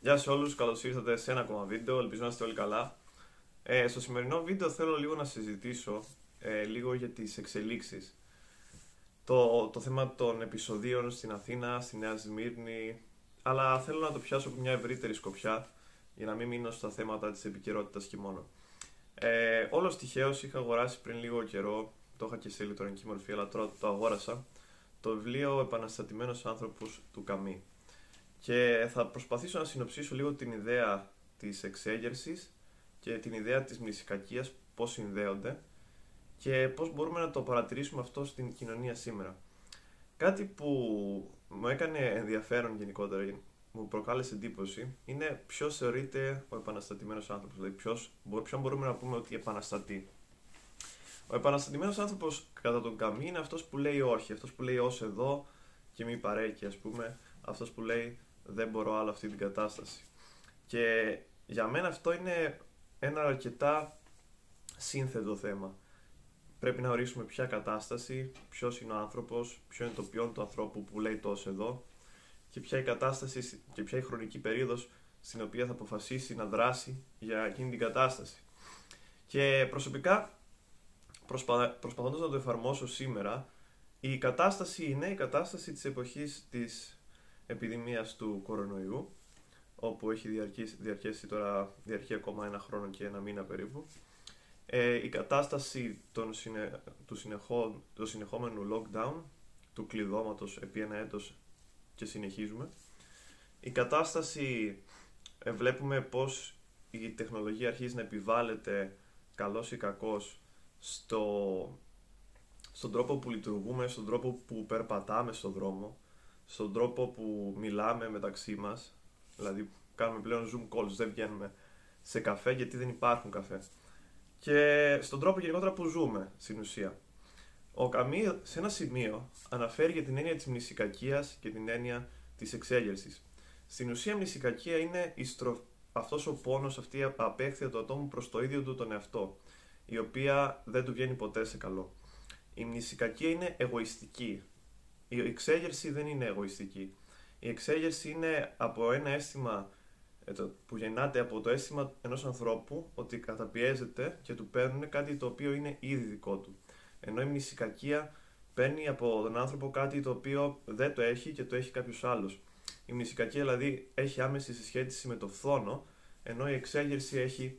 Γεια σε όλους, καλώς ήρθατε σε ένα ακόμα βίντεο, ελπίζω να είστε όλοι καλά. Ε, στο σημερινό βίντεο θέλω λίγο να συζητήσω ε, λίγο για τις εξελίξεις. Το, το θέμα των επεισοδίων στην Αθήνα, στη Νέα Σμύρνη, αλλά θέλω να το πιάσω από μια ευρύτερη σκοπιά για να μην μείνω στα θέματα της επικαιρότητας και μόνο. Ε, όλος τυχαίως είχα αγοράσει πριν λίγο καιρό, το είχα και σε ηλεκτρονική μορφή, αλλά τώρα το αγόρασα, το βιβλίο «Ο επαναστατημένος άνθρωπος» του Καμί. Και θα προσπαθήσω να συνοψίσω λίγο την ιδέα της εξέγερσης και την ιδέα της μνησικακίας, πώς συνδέονται και πώς μπορούμε να το παρατηρήσουμε αυτό στην κοινωνία σήμερα. Κάτι που μου έκανε ενδιαφέρον γενικότερα, μου προκάλεσε εντύπωση, είναι ποιος θεωρείται ο επαναστατημένος άνθρωπος. Δηλαδή, ποιος, ποιον μπορούμε να πούμε ότι επαναστατεί. Ο επαναστατημένος άνθρωπος, κατά τον Καμί, είναι αυτός που λέει όχι. Αυτός που λέει ως εδώ και μη παρέκει, ας πούμε. Αυτός που λέει δεν μπορώ άλλο αυτή την κατάσταση. Και για μένα αυτό είναι ένα αρκετά σύνθετο θέμα. Πρέπει να ορίσουμε ποια κατάσταση, ποιος είναι ο άνθρωπος, ποιο είναι το ποιόν του ανθρώπου που λέει τόσο εδώ και ποια η κατάσταση και ποια η χρονική περίοδος στην οποία θα αποφασίσει να δράσει για εκείνη την κατάσταση. Και προσωπικά, προσπα... προσπαθώντας να το εφαρμόσω σήμερα, η κατάσταση είναι η κατάσταση της εποχής της επιδημίας του κορονοϊού, όπου έχει διαρκήσει, διαρκέσει τώρα, διαρκεί ακόμα ένα χρόνο και ένα μήνα περίπου. Ε, η κατάσταση των συνε, του, συνεχό, του συνεχόμενου lockdown, του κλειδώματος επί ένα έτος και συνεχίζουμε. Η κατάσταση ε, βλέπουμε πως η τεχνολογία αρχίζει να επιβάλλεται καλός ή κακός στο, στον τρόπο που λειτουργούμε, στον τρόπο που περπατάμε στον δρόμο, στον τρόπο που μιλάμε μεταξύ μας, δηλαδή κάνουμε πλέον zoom calls, δεν βγαίνουμε σε καφέ γιατί δεν υπάρχουν καφέ. Και στον τρόπο γενικότερα που ζούμε στην ουσία. Ο Καμί σε ένα σημείο αναφέρει για την έννοια της μνησικακίας και την έννοια της εξέγερσης. Στην ουσία μνησικακία είναι η στρο... αυτός ο πόνος, αυτή η απέχθεια του ατόμου προς το ίδιο του τον εαυτό, η οποία δεν του βγαίνει ποτέ σε καλό. Η μνησικακία είναι εγωιστική. Η εξέγερση δεν είναι εγωιστική. Η εξέγερση είναι από ένα αίσθημα ε, που γεννάται από το αίσθημα ενός ανθρώπου ότι καταπιέζεται και του παίρνουν κάτι το οποίο είναι ήδη δικό του. Ενώ η μνησικακία παίρνει από τον άνθρωπο κάτι το οποίο δεν το έχει και το έχει κάποιος άλλος. Η μνησικακία δηλαδή έχει άμεση συσχέτιση με το φθόνο, ενώ η εξέγερση έχει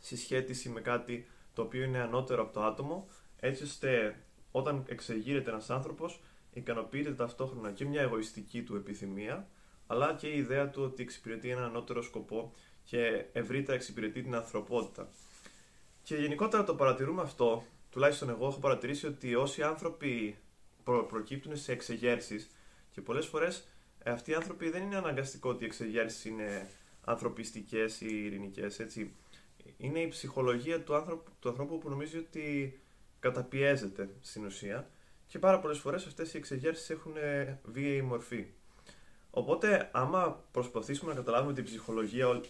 συσχέτιση με κάτι το οποίο είναι ανώτερο από το άτομο, έτσι ώστε όταν εξεγείρεται ένας άνθρωπος ικανοποιείται ταυτόχρονα και μια εγωιστική του επιθυμία, αλλά και η ιδέα του ότι εξυπηρετεί έναν ανώτερο σκοπό και ευρύτερα εξυπηρετεί την ανθρωπότητα. Και γενικότερα το παρατηρούμε αυτό τουλάχιστον εγώ έχω παρατηρήσει ότι όσοι άνθρωποι προ, προκύπτουν σε εξεγέρσεις και πολλές φορές ε, αυτοί οι άνθρωποι δεν είναι αναγκαστικό ότι οι εξεγέρσεις είναι ανθρωπιστικές ή ειρηνικές. Είναι η ψυχολογία του άνθρωπου, του ανθρώπου που νομίζει ότι καταπιέζεται στην ουσία και πάρα πολλές φορές αυτές οι εξεγέρσεις έχουν ε, βίαιη μορφή. Οπότε, άμα προσπαθήσουμε να καταλάβουμε την ψυχολογία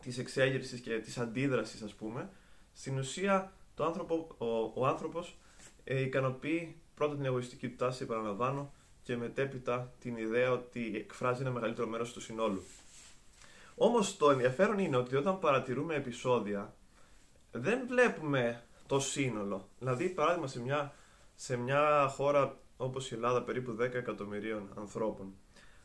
της εξέγερσης και της αντίδρασης, ας πούμε, στην ουσία το άνθρωπο, ο, ο άνθρωπος ε, ικανοποιεί πρώτα την εγωιστική του τάση, επαναλαμβάνω, και μετέπειτα την ιδέα ότι εκφράζει ένα μεγαλύτερο μέρος του συνόλου. Όμως το ενδιαφέρον είναι ότι όταν παρατηρούμε επεισόδια δεν βλέπουμε το σύνολο. Δηλαδή, παράδειγμα, σε μια, σε μια χώρα όπως η Ελλάδα περίπου 10 εκατομμυρίων ανθρώπων,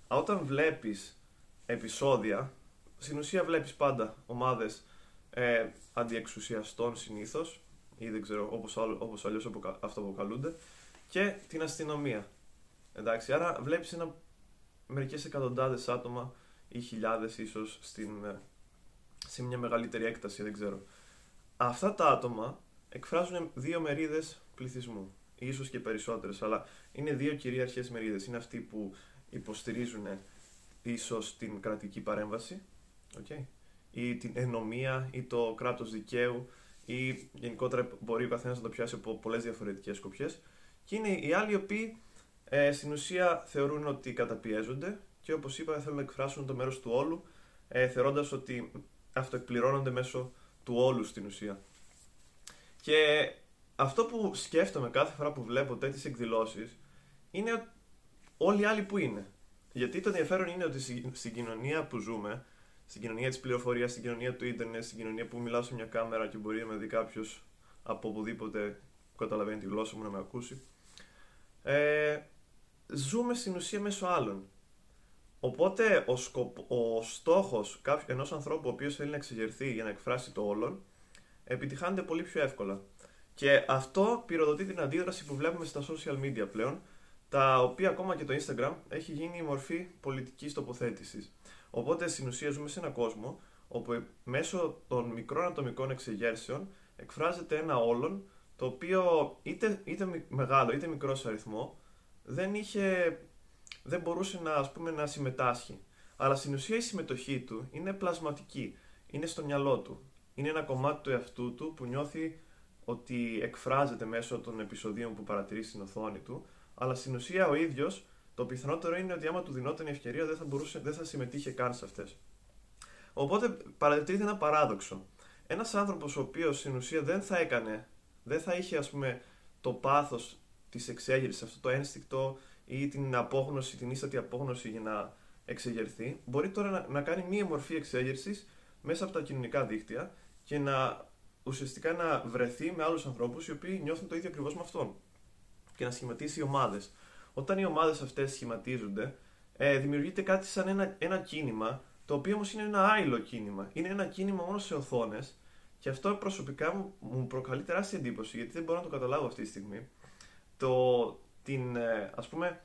όταν βλέπεις επεισόδια, στην ουσία βλέπεις πάντα ομάδες ε, αντιεξουσιαστών συνήθως, ή δεν ξέρω όπως, όπως αλλιώς αυτοαποκαλούνται και την αστυνομία. Εντάξει, άρα βλέπεις ένα, μερικές εκατοντάδες άτομα ή χιλιάδες ίσως στην, ε, σε μια μεγαλύτερη έκταση, δεν ξέρω. Αυτά τα άτομα εκφράζουν δύο μερίδες πληθυσμού, ίσως και περισσότερες, αλλά είναι δύο κυρίαρχες μερίδες. Είναι αυτοί που υποστηρίζουν ίσως την κρατική παρέμβαση, okay, ή την ενομία ή το κράτος δικαίου ή γενικότερα μπορεί ο καθένας να το πιάσει από πολλές διαφορετικές σκοπιές. Και είναι οι άλλοι οι οποίοι ε, στην ουσία θεωρούν ότι καταπιέζονται και όπως είπα θέλουν να εκφράσουν το μέρος του όλου, ε, θεωρώντας ότι αυτοεκπληρώνονται μέσω του όλου στην ουσία. Και αυτό που σκέφτομαι κάθε φορά που βλέπω τέτοιες εκδηλώσεις είναι όλοι οι άλλοι που είναι. Γιατί το ενδιαφέρον είναι ότι στην κοινωνία που ζούμε, στην κοινωνία της πληροφορίας, στην κοινωνία του ίντερνετ, στην κοινωνία που μιλάω σε μια κάμερα και μπορεί να με δει κάποιος από οπουδήποτε καταλαβαίνει τη γλώσσα μου να με ακούσει. Ε, ζούμε στην ουσία μέσω άλλων. Οπότε ο, σκοπ, ο στόχος ενός ανθρώπου ο οποίος θέλει να εξεγερθεί για να εκφράσει το όλον επιτυχάνεται πολύ πιο εύκολα. Και αυτό πυροδοτεί την αντίδραση που βλέπουμε στα social media πλέον, τα οποία ακόμα και το Instagram έχει γίνει η μορφή πολιτικής τοποθέτησης. Οπότε στην ουσία ζούμε σε έναν κόσμο όπου μέσω των μικρών ατομικών εξεγέρσεων εκφράζεται ένα όλον το οποίο είτε, είτε μεγάλο είτε μικρός αριθμό δεν, είχε, δεν μπορούσε να, ας πούμε, να συμμετάσχει. Αλλά στην ουσία η συμμετοχή του είναι πλασματική, είναι στο μυαλό του. Είναι ένα κομμάτι του εαυτού του που νιώθει ότι εκφράζεται μέσω των επεισοδίων που παρατηρεί στην οθόνη του, αλλά στην ουσία ο ίδιος το πιθανότερο είναι ότι άμα του δινόταν η ευκαιρία δεν θα, μπορούσε, δεν θα συμμετείχε καν σε αυτές. Οπότε παρατηρείται ένα παράδοξο. Ένας άνθρωπος ο οποίος στην ουσία δεν θα έκανε, δεν θα είχε ας πούμε το πάθος της εξέγερσης, αυτό το ένστικτο ή την απόγνωση, την ίστατη απόγνωση για να εξεγερθεί, μπορεί τώρα να, να κάνει μία μορφή εξέγερσης μέσα από τα κοινωνικά δίκτυα και να ουσιαστικά να βρεθεί με άλλους ανθρώπους οι οποίοι νιώθουν το ίδιο ακριβώς με αυτόν και να σχηματίσει ομάδες. Όταν οι ομάδες αυτές σχηματίζονται, ε, δημιουργείται κάτι σαν ένα, ένα κίνημα, το οποίο όμως είναι ένα άειλο κίνημα. Είναι ένα κίνημα μόνο σε οθόνες και αυτό προσωπικά μου, μου προκαλεί τεράστια εντύπωση γιατί δεν μπορώ να το καταλάβω αυτή τη στιγμή. Το, την, ε, ας πούμε,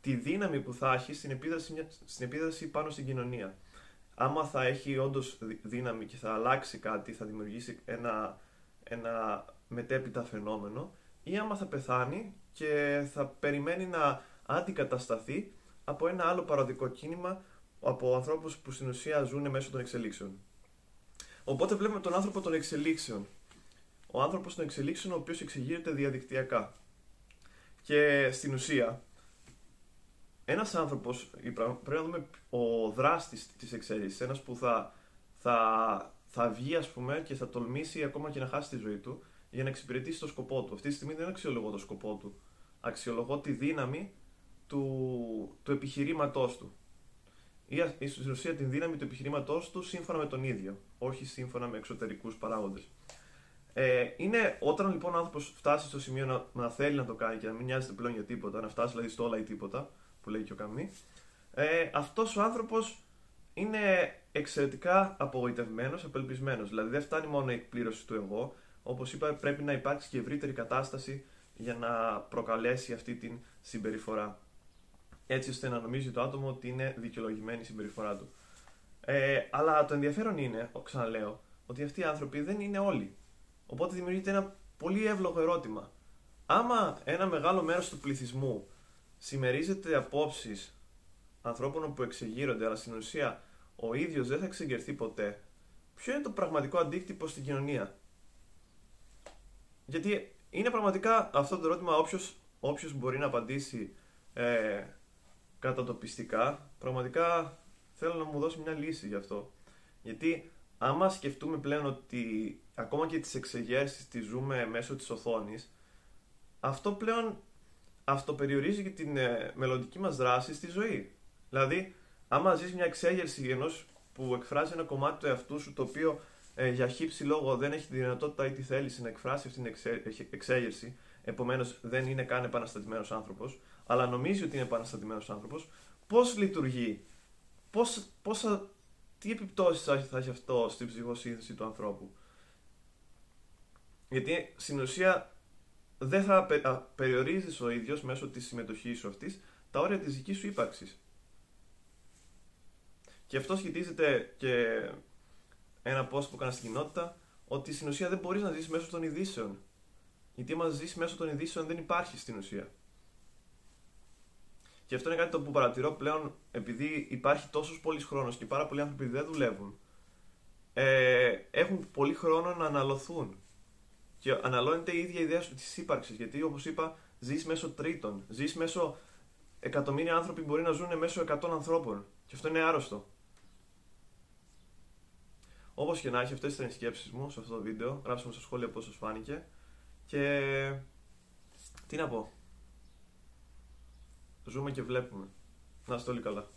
τη δύναμη που θα έχει στην επίδραση, στην επίδραση πάνω στην κοινωνία άμα θα έχει όντως δύναμη και θα αλλάξει κάτι, θα δημιουργήσει ένα, ένα μετέπειτα φαινόμενο, ή άμα θα πεθάνει και θα περιμένει να αντικατασταθεί από ένα άλλο παροδικό κίνημα από ανθρώπους που στην ουσία ζουν μέσω των εξελίξεων. Οπότε βλέπουμε τον άνθρωπο των εξελίξεων. Ο άνθρωπος των εξελίξεων ο οποίος εξηγείται διαδικτυακά. Και στην ουσία ένας άνθρωπος, πρέπει να δούμε ο δράστης της εξέλιξης, ένας που θα, θα, θα βγει ας πούμε, και θα τολμήσει ακόμα και να χάσει τη ζωή του για να εξυπηρετήσει το σκοπό του. Αυτή τη στιγμή δεν αξιολογώ το σκοπό του. Αξιολογώ τη δύναμη του, του επιχειρήματός του. Ή στην ουσία την δύναμη του επιχειρήματός του σύμφωνα με τον ίδιο, όχι σύμφωνα με εξωτερικούς παράγοντες. Ε, είναι όταν λοιπόν ο άνθρωπος φτάσει στο σημείο να, να θέλει να το κάνει και να μην νοιάζεται πλέον για τίποτα, να φτάσει δηλαδή στο όλα ή τίποτα, που λέει και ο Καμί, ε, αυτός ο άνθρωπος είναι εξαιρετικά απογοητευμένος, απελπισμένος. Δηλαδή δεν φτάνει μόνο η εκπλήρωση του εγώ, όπως είπα πρέπει να υπάρξει και ευρύτερη κατάσταση για να προκαλέσει αυτή την συμπεριφορά. Έτσι ώστε να νομίζει το άτομο ότι είναι δικαιολογημένη η συμπεριφορά του. Ε, αλλά το ενδιαφέρον είναι, ξαναλέω, ότι αυτοί οι άνθρωποι δεν είναι όλοι. Οπότε δημιουργείται ένα πολύ εύλογο ερώτημα. Άμα ένα μεγάλο μέρος του πληθυσμού συμμερίζεται απόψεις ανθρώπων που εξεγείρονται, αλλά στην ουσία ο ίδιος δεν θα εξεγερθεί ποτέ, ποιο είναι το πραγματικό αντίκτυπο στην κοινωνία; Γιατί είναι πραγματικά αυτό το ερώτημα όποιος μπορεί να απαντήσει ε, κατατοπιστικά, πραγματικά θέλω να μου δώσει μια λύση γι' αυτό. Γιατί άμα σκεφτούμε πλέον ότι ακόμα και τις εξεγέρσεις τις ζούμε μέσω της οθόνης, αυτό πλέον αυτοπεριορίζει και την ε, μελλοντική μας δράση στη ζωή. Δηλαδή, άμα ζεις μια εξέγερση ενός που εκφράζει ένα κομμάτι του εαυτού σου το οποίο ε, για χύψη λόγο δεν έχει τη δυνατότητα ή τη θέληση να εκφράσει αυτή την εξέγερση, επομένως δεν είναι καν επαναστατημένος άνθρωπος, αλλά νομίζει ότι είναι επαναστατημένος άνθρωπος, πώς λειτουργεί, πώς, πόσα, τι επιπτώσεις θα έχει αυτό στην ψυχοσύνθεση του ανθρώπου; Γιατί στην ουσία δεν θα περιορίζεις ο ίδιος μέσω της συμμετοχής σου αυτής τα όρια της δικής σου ύπαρξης. Και αυτό σχετίζεται και ένα post που έκανα στην κοινότητα, ότι στην ουσία δεν μπορείς να ζεις μέσω των ειδήσεων. Γιατί άμα ζεις μέσω των ειδήσεων δεν υπάρχει στην ουσία. Και αυτό είναι κάτι το που παρατηρώ πλέον επειδή υπάρχει τόσος πολύς χρόνος και πάρα πολλοί άνθρωποι δεν δουλεύουν. Ε, έχουν πολύ χρόνο να αναλωθούν και αναλώνεται η ίδια ιδέα της ύπαρξης. Γιατί όπως είπα, ζεις μέσω τρίτων. Ζεις μέσω εκατομμύρια άνθρωποι μπορεί να ζουν μέσω 100 ανθρώπων. Και αυτό είναι άρρωστο. Όπως και να έχει, αυτές ήταν οι σκέψεις μου σε αυτό το βίντεο. Γράψτε μου στα σχόλια πώς σας φάνηκε. Και. Τι να πω. Ζούμε και βλέπουμε. Να είστε όλοι καλά.